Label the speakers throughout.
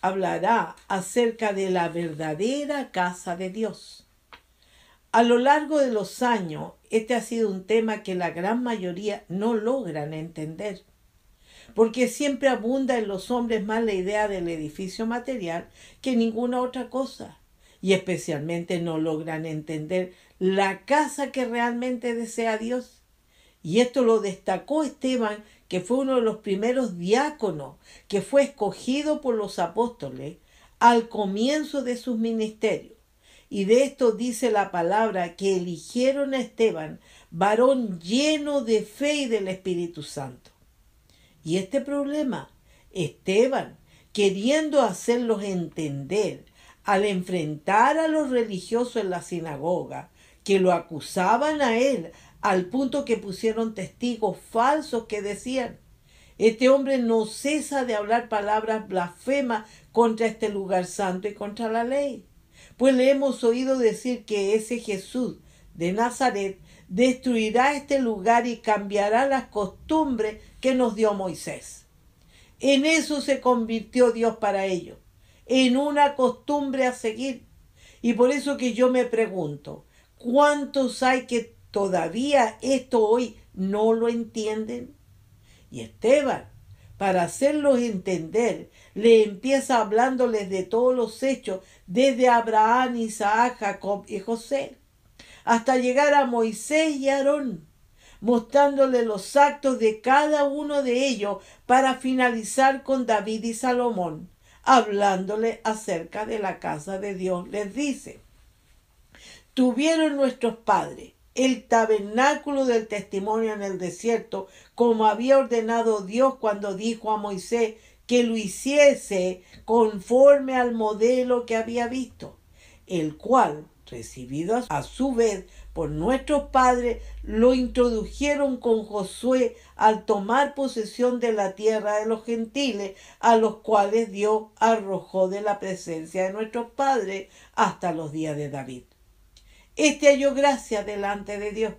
Speaker 1: hablará acerca de la verdadera casa de Dios. A lo largo de los años, este ha sido un tema que la gran mayoría no logran entender, porque siempre abunda en los hombres más la idea del edificio material que ninguna otra cosa, y especialmente no logran entender la casa que realmente desea Dios. Y esto lo destacó Esteban que fue uno de los primeros diáconos que fue escogido por los apóstoles al comienzo de sus ministerios. Y de esto dice la palabra que eligieron a Esteban, varón lleno de fe y del Espíritu Santo. Y este problema, Esteban, queriendo hacerlos entender, al enfrentar a los religiosos en la sinagoga, que lo acusaban a él al punto que pusieron testigos falsos que decían, este hombre no cesa de hablar palabras blasfemas contra este lugar santo y contra la ley. Pues le hemos oído decir que ese Jesús de Nazaret destruirá este lugar y cambiará las costumbres que nos dio Moisés. En eso se convirtió Dios para ellos, en una costumbre a seguir. Y por eso que yo me pregunto, ¿cuántos hay que todavía esto hoy no lo entienden. Y Esteban, para hacerlos entender, le empieza hablándoles de todos los hechos, desde Abraham, Isaac, Jacob y José, hasta llegar a Moisés y Aarón, mostrándole los actos de cada uno de ellos para finalizar con David y Salomón, hablándole acerca de la casa de Dios. Les dice, tuvieron nuestros padres el tabernáculo del testimonio en el desierto, como había ordenado Dios cuando dijo a Moisés que lo hiciese conforme al modelo que había visto, el cual, recibido a su vez por nuestros padres, lo introdujeron con Josué al tomar posesión de la tierra de los gentiles, a los cuales Dios arrojó de la presencia de nuestros padres hasta los días de David. Este halló gracia delante de Dios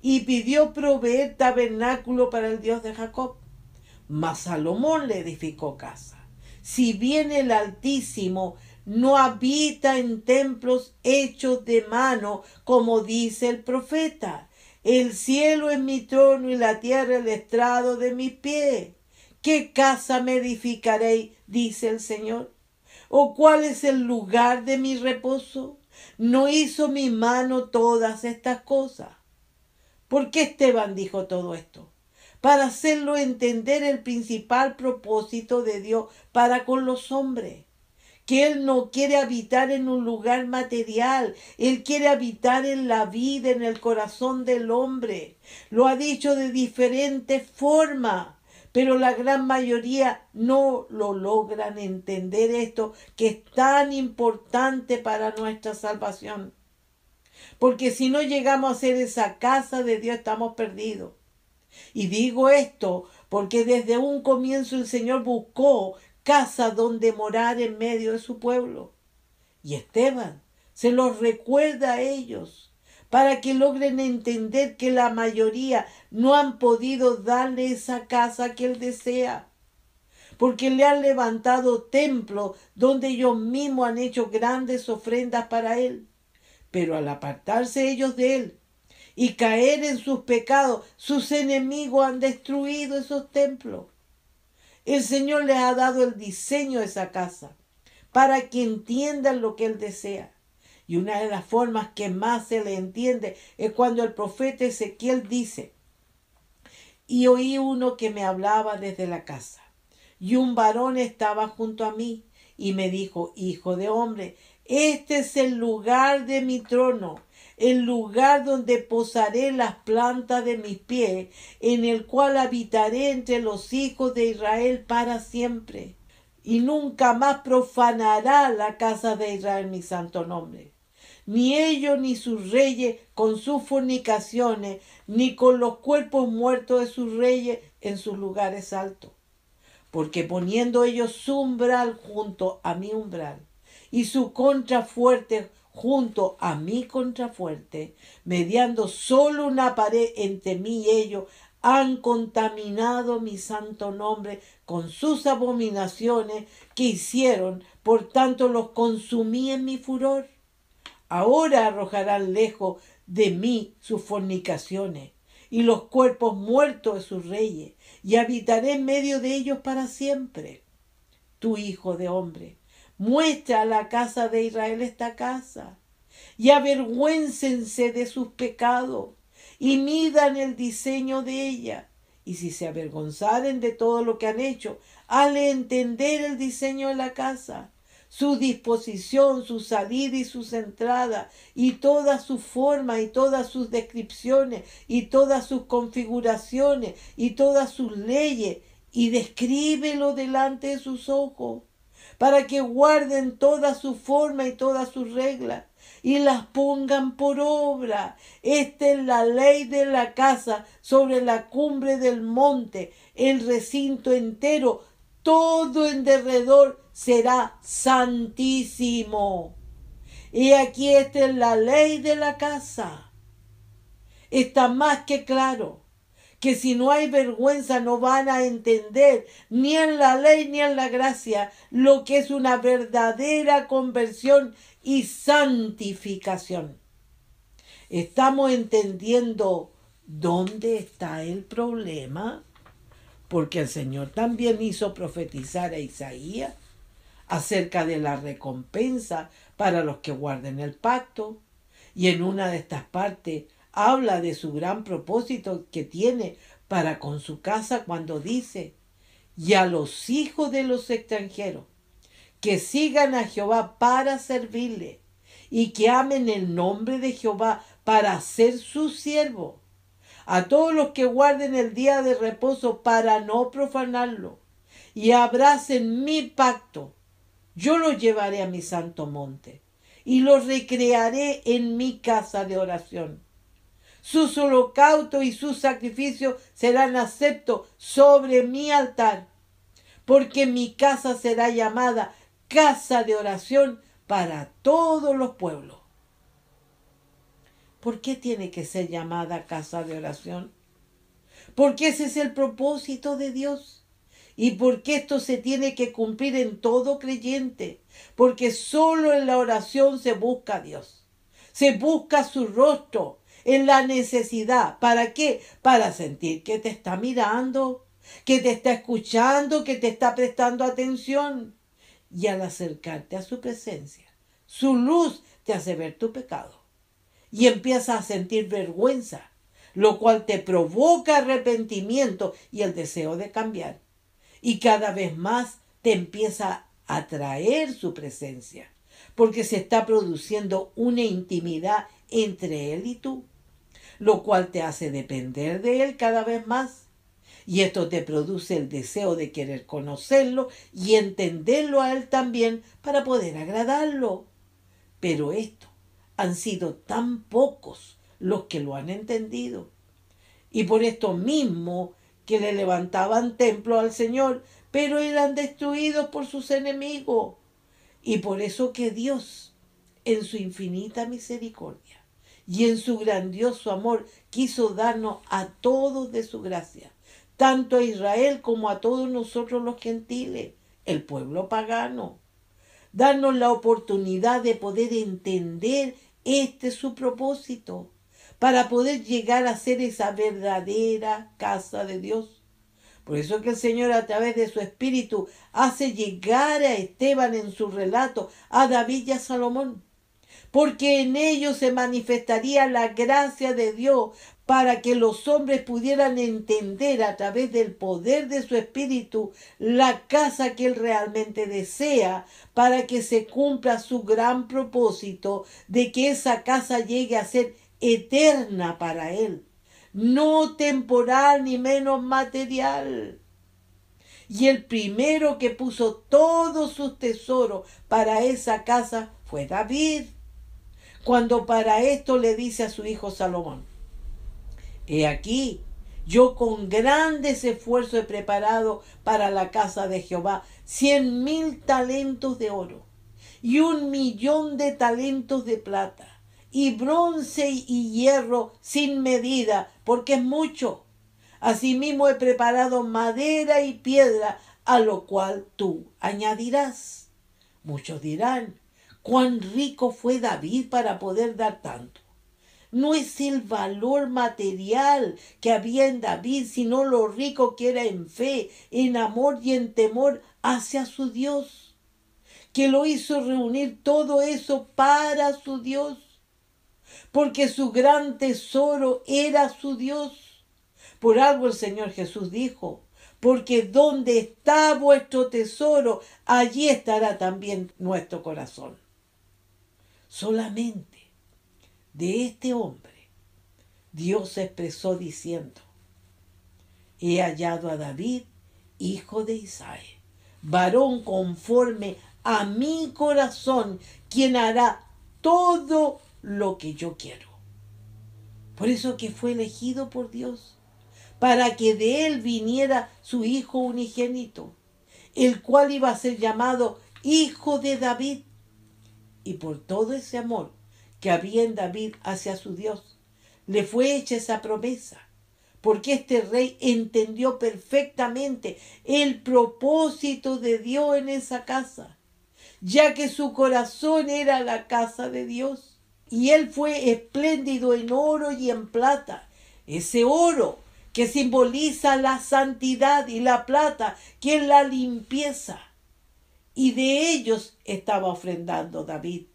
Speaker 1: y pidió proveer tabernáculo para el Dios de Jacob. Mas Salomón le edificó casa. Si bien el Altísimo no habita en templos hechos de mano, como dice el profeta, el cielo es mi trono y la tierra el estrado de mis pies. ¿Qué casa me edificaréis? dice el Señor. ¿O cuál es el lugar de mi reposo? ¿No hizo mi mano todas estas cosas? ¿Por qué Esteban dijo todo esto? Para hacerlo entender el principal propósito de Dios para con los hombres que Él no quiere habitar en un lugar material, Él quiere habitar en la vida, en el corazón del hombre. Lo ha dicho de diferentes formas pero la gran mayoría no lo logran entender esto que es tan importante para nuestra salvación. Porque si no llegamos a ser esa casa de Dios estamos perdidos. Y digo esto porque desde un comienzo el Señor buscó casa donde morar en medio de su pueblo. Y Esteban se los recuerda a ellos para que logren entender que la mayoría no han podido darle esa casa que él desea, porque le han levantado templos donde ellos mismos han hecho grandes ofrendas para él. Pero al apartarse ellos de él y caer en sus pecados, sus enemigos han destruido esos templos. El Señor les ha dado el diseño de esa casa para que entiendan lo que Él desea. Y una de las formas que más se le entiende es cuando el profeta Ezequiel dice, y oí uno que me hablaba desde la casa, y un varón estaba junto a mí, y me dijo, Hijo de hombre, este es el lugar de mi trono, el lugar donde posaré las plantas de mis pies, en el cual habitaré entre los hijos de Israel para siempre. Y nunca más profanará la casa de Israel mi santo nombre ni ellos ni sus reyes con sus fornicaciones, ni con los cuerpos muertos de sus reyes en sus lugares altos. Porque poniendo ellos su umbral junto a mi umbral, y su contrafuerte junto a mi contrafuerte, mediando solo una pared entre mí y ellos, han contaminado mi santo nombre con sus abominaciones que hicieron, por tanto los consumí en mi furor Ahora arrojarán lejos de mí sus fornicaciones y los cuerpos muertos de sus reyes, y habitaré en medio de ellos para siempre. Tu hijo de hombre, muestra a la casa de Israel esta casa, y avergüéncense de sus pecados, y midan el diseño de ella. Y si se avergonzaren de todo lo que han hecho, hale entender el diseño de la casa su disposición, su salida y sus entradas, y toda su forma, y todas sus descripciones, y todas sus configuraciones, y todas sus leyes, y descríbelo delante de sus ojos, para que guarden toda su forma y todas sus reglas, y las pongan por obra. Esta es la ley de la casa sobre la cumbre del monte, el recinto entero, todo en derredor será santísimo. Y aquí está la ley de la casa. Está más que claro que si no hay vergüenza no van a entender ni en la ley ni en la gracia lo que es una verdadera conversión y santificación. ¿Estamos entendiendo dónde está el problema? Porque el Señor también hizo profetizar a Isaías acerca de la recompensa para los que guarden el pacto. Y en una de estas partes habla de su gran propósito que tiene para con su casa cuando dice, y a los hijos de los extranjeros, que sigan a Jehová para servirle, y que amen el nombre de Jehová para ser su siervo, a todos los que guarden el día de reposo para no profanarlo, y abracen mi pacto, yo lo llevaré a mi santo monte y lo recrearé en mi casa de oración. Sus holocaustos y sus sacrificios serán aceptos sobre mi altar, porque mi casa será llamada casa de oración para todos los pueblos. ¿Por qué tiene que ser llamada casa de oración? Porque ese es el propósito de Dios y porque esto se tiene que cumplir en todo creyente, porque solo en la oración se busca a Dios, se busca su rostro en la necesidad. ¿Para qué? Para sentir que te está mirando, que te está escuchando, que te está prestando atención. Y al acercarte a su presencia, su luz te hace ver tu pecado y empiezas a sentir vergüenza, lo cual te provoca arrepentimiento y el deseo de cambiar y cada vez más te empieza a atraer su presencia, porque se está produciendo una intimidad entre él y tú, lo cual te hace depender de él cada vez más. Y esto te produce el deseo de querer conocerlo y entenderlo a él también para poder agradarlo. Pero esto han sido tan pocos los que lo han entendido. Y por esto mismo que le levantaban templo al Señor, pero eran destruidos por sus enemigos. Y por eso que Dios en su infinita misericordia y en su grandioso amor quiso darnos a todos de su gracia, tanto a Israel como a todos nosotros los gentiles, el pueblo pagano. Darnos la oportunidad de poder entender este su propósito, para poder llegar a ser esa verdadera casa de Dios. Por eso que el Señor a través de su Espíritu hace llegar a Esteban en su relato a David y a Salomón porque en ellos se manifestaría la gracia de Dios para que los hombres pudieran entender a través del poder de su espíritu la casa que él realmente desea, para que se cumpla su gran propósito de que esa casa llegue a ser eterna para él, no temporal ni menos material. Y el primero que puso todos sus tesoros para esa casa fue David cuando para esto le dice a su hijo Salomón, he aquí, yo con grandes esfuerzos he preparado para la casa de Jehová cien mil talentos de oro y un millón de talentos de plata y bronce y hierro sin medida, porque es mucho. Asimismo he preparado madera y piedra, a lo cual tú añadirás. Muchos dirán, cuán rico fue David para poder dar tanto. No es el valor material que había en David, sino lo rico que era en fe, en amor y en temor hacia su Dios, que lo hizo reunir todo eso para su Dios, porque su gran tesoro era su Dios. Por algo el Señor Jesús dijo, porque donde está vuestro tesoro, allí estará también nuestro corazón solamente de este hombre, Dios se expresó diciendo, he hallado a David, hijo de Isaí, varón conforme a mi corazón, quien hará todo lo que yo quiero. Por eso que fue elegido por Dios, para que de él viniera su hijo unigénito, el cual iba a ser llamado Hijo de David y por todo ese amor que había en David hacia su Dios, le fue hecha esa promesa, porque este rey entendió perfectamente el propósito de Dios en esa casa, ya que su corazón era la casa de Dios, y él fue espléndido en oro y en plata, ese oro que simboliza la santidad y la plata que es la limpieza y de ellos estaba ofrendando David.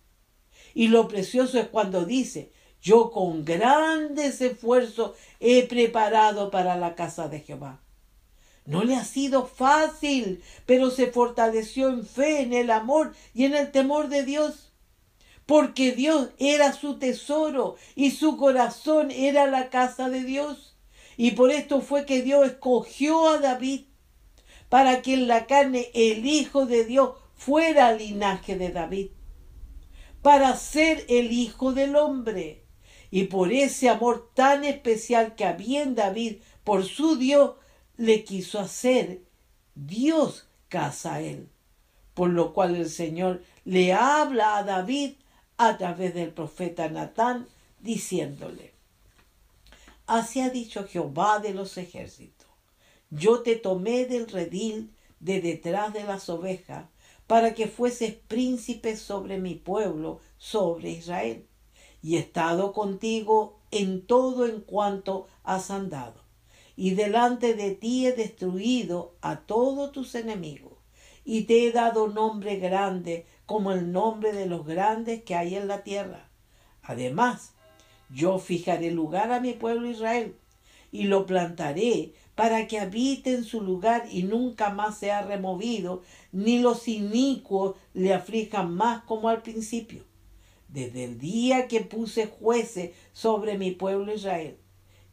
Speaker 1: Y lo precioso es cuando dice, yo con grandes esfuerzos he preparado para la casa de Jehová. No le ha sido fácil, pero se fortaleció en fe, en el amor y en el temor de Dios. Porque Dios era su tesoro y su corazón era la casa de Dios. Y por esto fue que Dios escogió a David para que en la carne el Hijo de Dios fuera linaje de David, para ser el Hijo del Hombre. Y por ese amor tan especial que había en David por su Dios, le quiso hacer Dios casa a él. Por lo cual el Señor le habla a David a través del profeta Natán, diciéndole, Así ha dicho Jehová de los ejércitos yo te tomé del redil de detrás de las ovejas, para que fueses príncipe sobre mi pueblo, sobre Israel. Y he estado contigo en todo en cuanto has andado. Y delante de ti he destruido a todos tus enemigos. Y te he dado nombre grande como el nombre de los grandes que hay en la tierra. Además, yo fijaré lugar a mi pueblo Israel y lo plantaré para que habite en su lugar y nunca más sea removido, ni los inicuos le aflijan más como al principio, desde el día que puse jueces sobre mi pueblo Israel.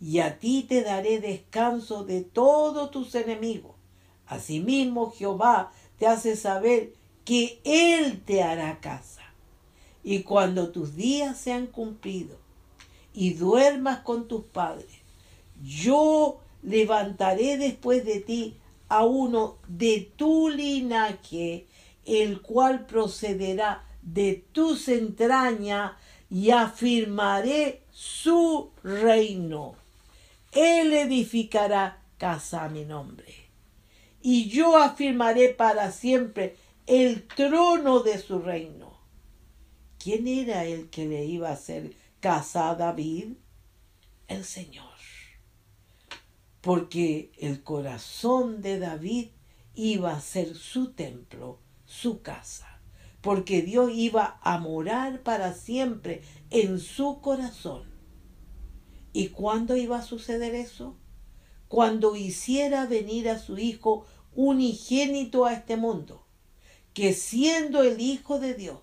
Speaker 1: Y a ti te daré descanso de todos tus enemigos. Asimismo Jehová te hace saber que Él te hará casa. Y cuando tus días sean cumplidos y duermas con tus padres, yo levantaré después de ti a uno de tu linaje, el cual procederá de tus entrañas y afirmaré su reino. Él edificará casa a mi nombre. Y yo afirmaré para siempre el trono de su reino. ¿Quién era el que le iba a hacer casa a David? El Señor. Porque el corazón de David iba a ser su templo, su casa porque Dios iba a morar para siempre en su corazón. ¿Y cuándo iba a suceder eso? Cuando hiciera venir a su Hijo unigénito a este mundo, que siendo el Hijo de Dios,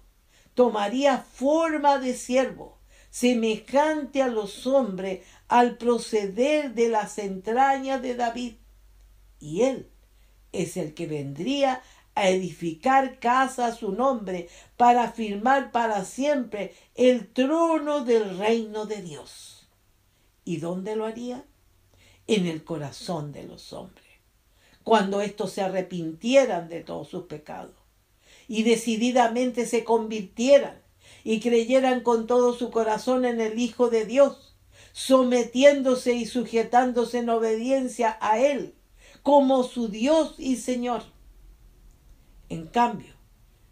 Speaker 1: tomaría forma de siervo, semejante a los hombres al proceder de las entrañas de David. Y él es el que vendría a edificar casa a su nombre, para firmar para siempre el trono del reino de Dios. ¿Y dónde lo haría? En el corazón de los hombres, cuando estos se arrepintieran de todos sus pecados y decididamente se convirtieran y creyeran con todo su corazón en el Hijo de Dios, sometiéndose y sujetándose en obediencia a Él como su Dios y Señor en cambio,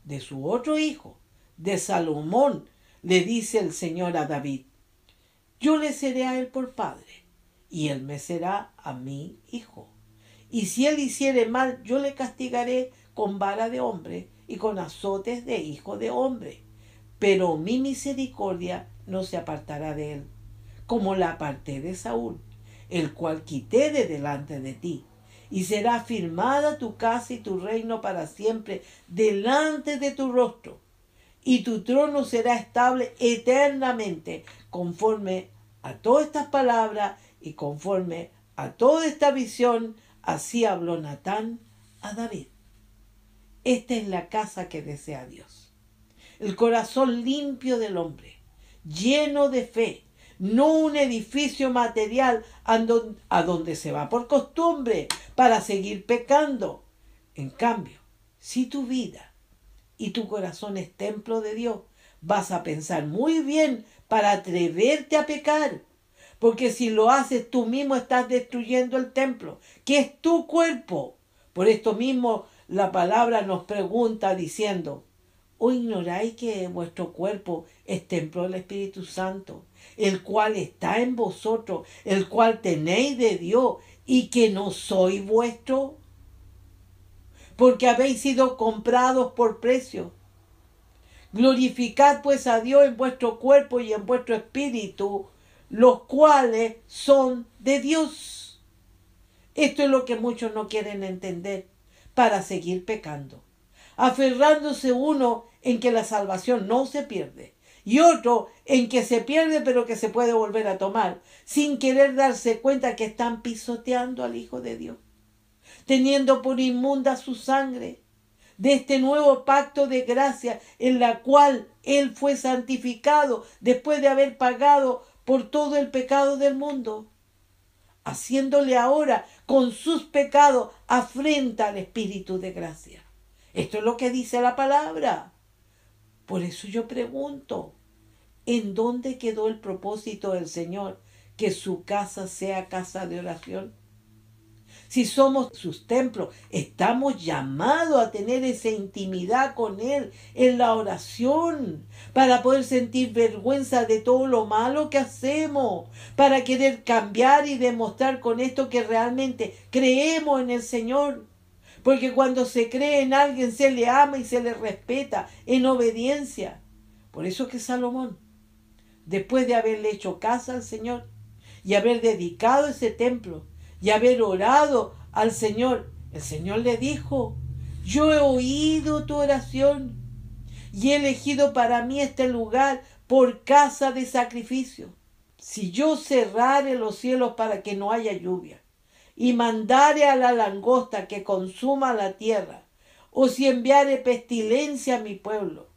Speaker 1: de su otro hijo, de Salomón, le dice el Señor a David, yo le seré a él por padre, y él me será a mi hijo. Y si él hiciere mal, yo le castigaré con vara de hombre y con azotes de hijo de hombre. Pero mi misericordia no se apartará de él, como la aparté de Saúl, el cual quité de delante de ti y será firmada tu casa y tu reino para siempre delante de tu rostro, y tu trono será estable eternamente, conforme a todas estas palabras y conforme a toda esta visión, así habló Natán a David. Esta es la casa que desea Dios. El corazón limpio del hombre, lleno de fe, no un edificio material a donde se va por costumbre para seguir pecando. En cambio, si tu vida y tu corazón es templo de Dios, vas a pensar muy bien para atreverte a pecar. Porque si lo haces tú mismo estás destruyendo el templo, que es tu cuerpo. Por esto mismo la palabra nos pregunta diciendo, ¿o ignoráis que vuestro cuerpo es templo del Espíritu Santo, el cual está en vosotros, el cual tenéis de Dios y que no soy vuestro? Porque habéis sido comprados por precio. Glorificad pues a Dios en vuestro cuerpo y en vuestro espíritu, los cuales son de Dios. Esto es lo que muchos no quieren entender para seguir pecando, aferrándose uno en que la salvación no se pierde y otro en que se pierde pero que se puede volver a tomar, sin querer darse cuenta que están pisoteando al Hijo de Dios, teniendo por inmunda su sangre de este nuevo pacto de gracia en la cual Él fue santificado después de haber pagado por todo el pecado del mundo, haciéndole ahora con sus pecados afrenta al Espíritu de gracia. Esto es lo que dice la palabra. Por eso yo pregunto, ¿en dónde quedó el propósito del Señor que su casa sea casa de oración? Si somos sus templos, estamos llamados a tener esa intimidad con Él en la oración, para poder sentir vergüenza de todo lo malo que hacemos, para querer cambiar y demostrar con esto que realmente creemos en el Señor. Porque cuando se cree en alguien se le ama y se le respeta en obediencia. Por eso que Salomón, después de haberle hecho casa al Señor y haber dedicado ese templo y haber orado al Señor, el Señor le dijo, yo he oído tu oración y he elegido para mí este lugar por casa de sacrificio. Si yo cerrare los cielos para que no haya lluvia, y mandare a la langosta que consuma la tierra, o si enviare pestilencia a mi pueblo,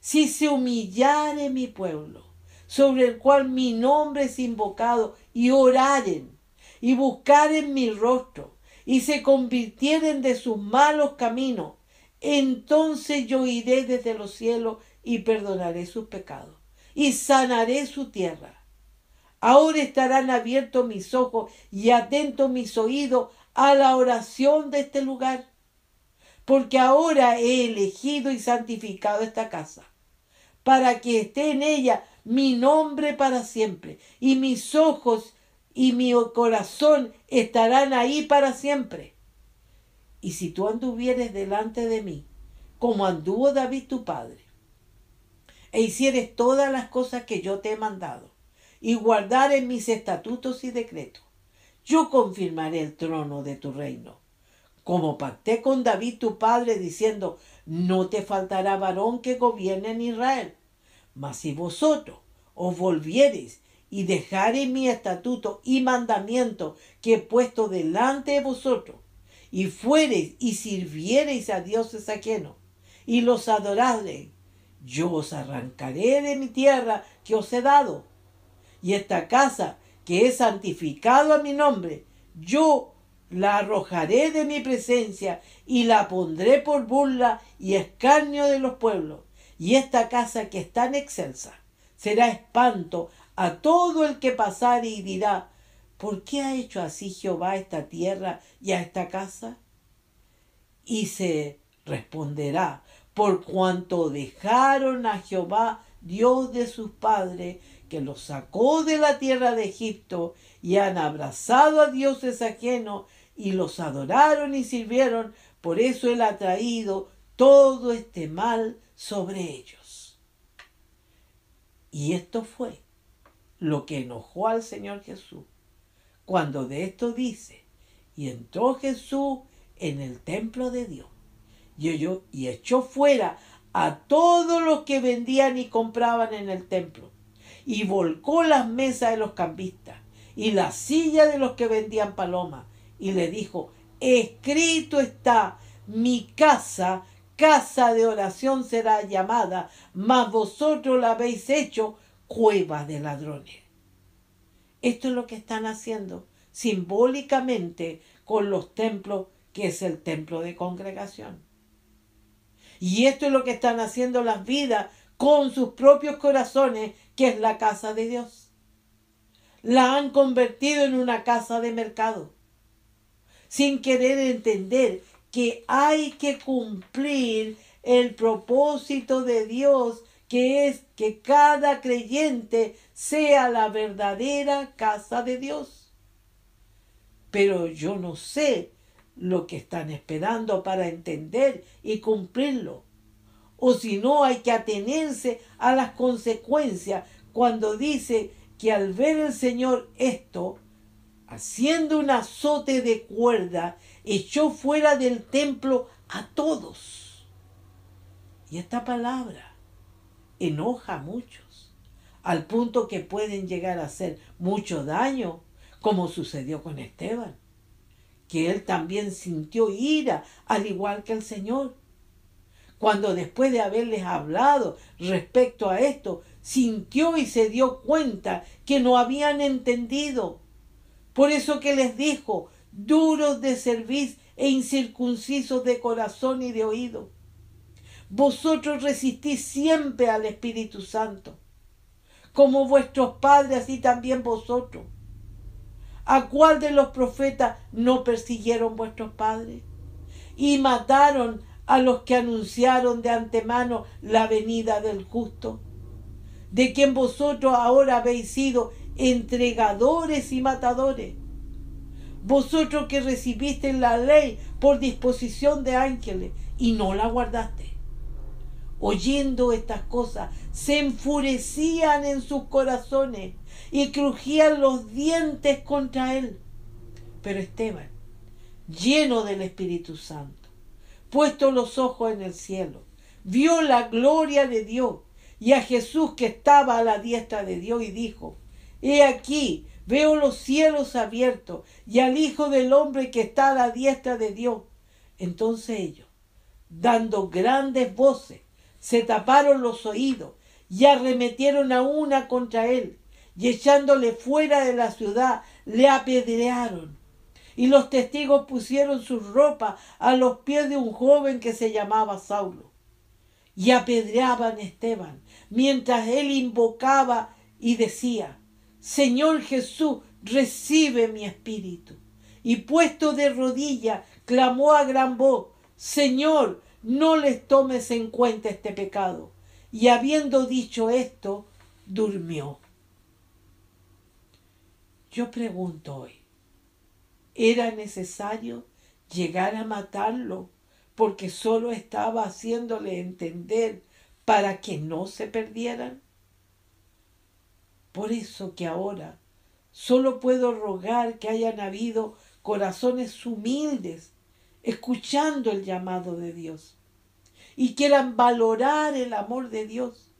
Speaker 1: si se humillare mi pueblo, sobre el cual mi nombre es invocado, y oraren, y buscaren mi rostro, y se convirtieren de sus malos caminos, entonces yo iré desde los cielos y perdonaré sus pecados y sanaré su tierra. Ahora estarán abiertos mis ojos y atentos mis oídos a la oración de este lugar, porque ahora he elegido y santificado esta casa, para que esté en ella mi nombre para siempre, y mis ojos y mi corazón estarán ahí para siempre. Y si tú anduvieres delante de mí, como anduvo David tu padre, e hicieres todas las cosas que yo te he mandado, y guardares mis estatutos y decretos, yo confirmaré el trono de tu reino. Como pacté con David tu padre, diciendo, no te faltará varón que gobierne en Israel. Mas si vosotros os volviereis y dejareis mi estatuto y mandamiento que he puesto delante de vosotros, y fuereis y sirviereis a dioses ajenos, y los adorareis, yo os arrancaré de mi tierra que os he dado, y esta casa que he santificado a mi nombre, yo la arrojaré de mi presencia y la pondré por burla y escarnio de los pueblos. Y esta casa que es tan excelsa será espanto a todo el que pasare y dirá, ¿por qué ha hecho así Jehová esta tierra y a esta casa? Y se responderá, por cuanto dejaron a Jehová, Dios de sus padres, que los sacó de la tierra de Egipto, y han abrazado a dioses ajenos, y los adoraron y sirvieron, por eso él ha traído todo este mal sobre ellos. Y esto fue lo que enojó al Señor Jesús, cuando de esto dice, y entró Jesús en el templo de Dios y, echó fuera a todos los que vendían y compraban en el templo, y volcó las mesas de los cambistas y la silla de los que vendían palomas, y le dijo, escrito está, mi casa, casa de oración será llamada, mas vosotros la habéis hecho cueva de ladrones. Esto es lo que están haciendo simbólicamente con los templos, que es el templo de congregación. Y esto es lo que están haciendo las vidas con sus propios corazones, que es la casa de Dios. La han convertido en una casa de mercado, sin querer entender que hay que cumplir el propósito de Dios, que es que cada creyente sea la verdadera casa de Dios. Pero yo no sé lo que están esperando para entender y cumplirlo. O si no, hay que atenerse a las consecuencias cuando dice que al ver el Señor esto, haciendo un azote de cuerda, echó fuera del templo a todos. Y esta palabra enoja a muchos, al punto que pueden llegar a hacer mucho daño, como sucedió con Esteban que él también sintió ira, al igual que el Señor. Cuando después de haberles hablado respecto a esto, sintió y se dio cuenta que no habían entendido. Por eso que les dijo, duros de servir e incircuncisos de corazón y de oído. Vosotros resistís siempre al Espíritu Santo, como vuestros padres, así también vosotros. ¿A cuál de los profetas no persiguieron vuestros padres? Y mataron a los que anunciaron de antemano la venida del justo, de quien vosotros ahora habéis sido entregadores y matadores. Vosotros que recibiste la ley por disposición de ángeles y no la guardaste oyendo estas cosas, se enfurecían en sus corazones y crujían los dientes contra él. Pero Esteban, lleno del Espíritu Santo, puesto los ojos en el cielo, vio la gloria de Dios y a Jesús que estaba a la diestra de Dios y dijo, He aquí, veo los cielos abiertos y al Hijo del Hombre que está a la diestra de Dios. Entonces ellos, dando grandes voces, se taparon los oídos y arremetieron a una contra él, y echándole fuera de la ciudad, le apedrearon. Y los testigos pusieron su ropa a los pies de un joven que se llamaba Saulo. y apedreaban a Esteban, mientras él invocaba y decía, Señor Jesús, recibe mi espíritu. Y puesto de rodilla, clamó a gran voz, Señor, no les tomes en cuenta este pecado. Y habiendo dicho esto, durmió. Yo pregunto hoy, ¿era necesario llegar a matarlo porque solo estaba haciéndole entender para que no se perdieran? Por eso que ahora solo puedo rogar que hayan habido corazones humildes, escuchando el llamado de Dios, y quieran valorar el amor de Dios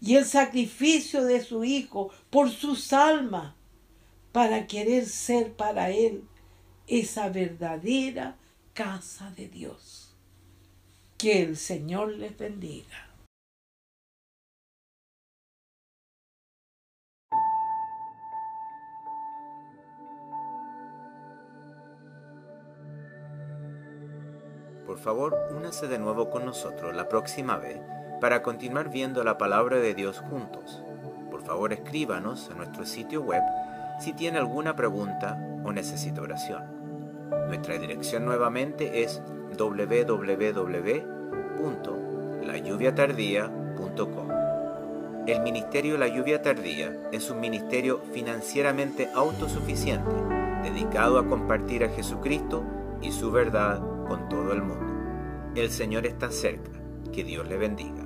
Speaker 1: y el sacrificio de su Hijo por sus almas, para querer ser para Él esa verdadera casa de Dios. Que el Señor les bendiga.
Speaker 2: Por favor, únase de nuevo con nosotros la próxima vez para continuar viendo la palabra de Dios juntos. Por favor, escríbanos en nuestro sitio web si tiene alguna pregunta o necesita oración. Nuestra dirección nuevamente es www.layuviatardía.com. El Ministerio La Lluvia Tardía es un ministerio financieramente autosuficiente, dedicado a compartir a Jesucristo y su verdad con todo el mundo. El Señor está cerca. Que Dios le bendiga.